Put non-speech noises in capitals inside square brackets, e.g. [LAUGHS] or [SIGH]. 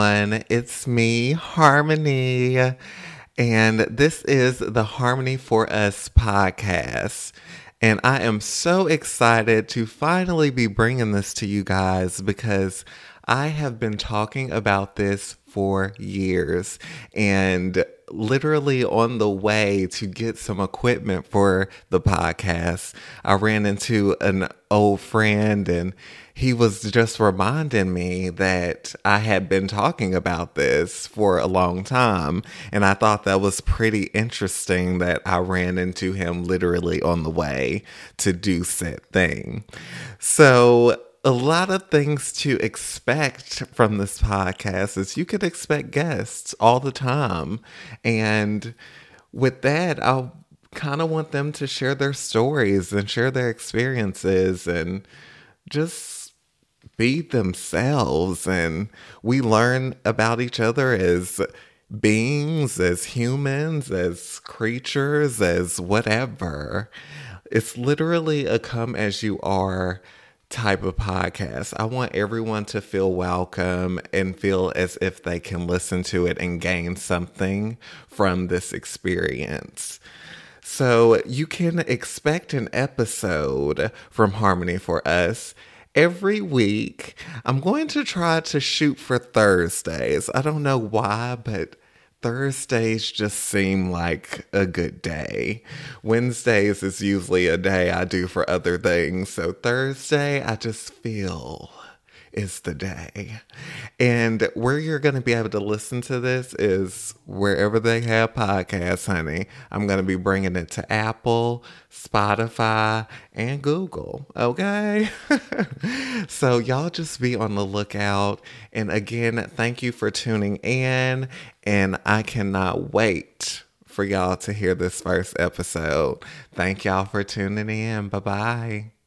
It's me, Harmony, and this is the Harmony for Us podcast. And I am so excited to finally be bringing this to you guys because I have been talking about this for years and literally on the way to get some equipment for the podcast, I ran into an old friend and he was just reminding me that I had been talking about this for a long time. And I thought that was pretty interesting that I ran into him literally on the way to do said thing. So, a lot of things to expect from this podcast is you could expect guests all the time. And with that, I kind of want them to share their stories and share their experiences and just be themselves. And we learn about each other as beings, as humans, as creatures, as whatever. It's literally a come as you are type of podcast. I want everyone to feel welcome and feel as if they can listen to it and gain something from this experience. So you can expect an episode from Harmony for Us every week. I'm going to try to shoot for Thursdays. I don't know why, but Thursdays just seem like a good day. Wednesdays is usually a day I do for other things. So Thursday, I just feel is the day. And where you're going to be able to listen to this is wherever they have podcasts, honey. I'm going to be bringing it to Apple, Spotify, and Google. Okay. [LAUGHS] so y'all just be on the lookout. And again, thank you for tuning in. And I cannot wait for y'all to hear this first episode. Thank y'all for tuning in. Bye bye.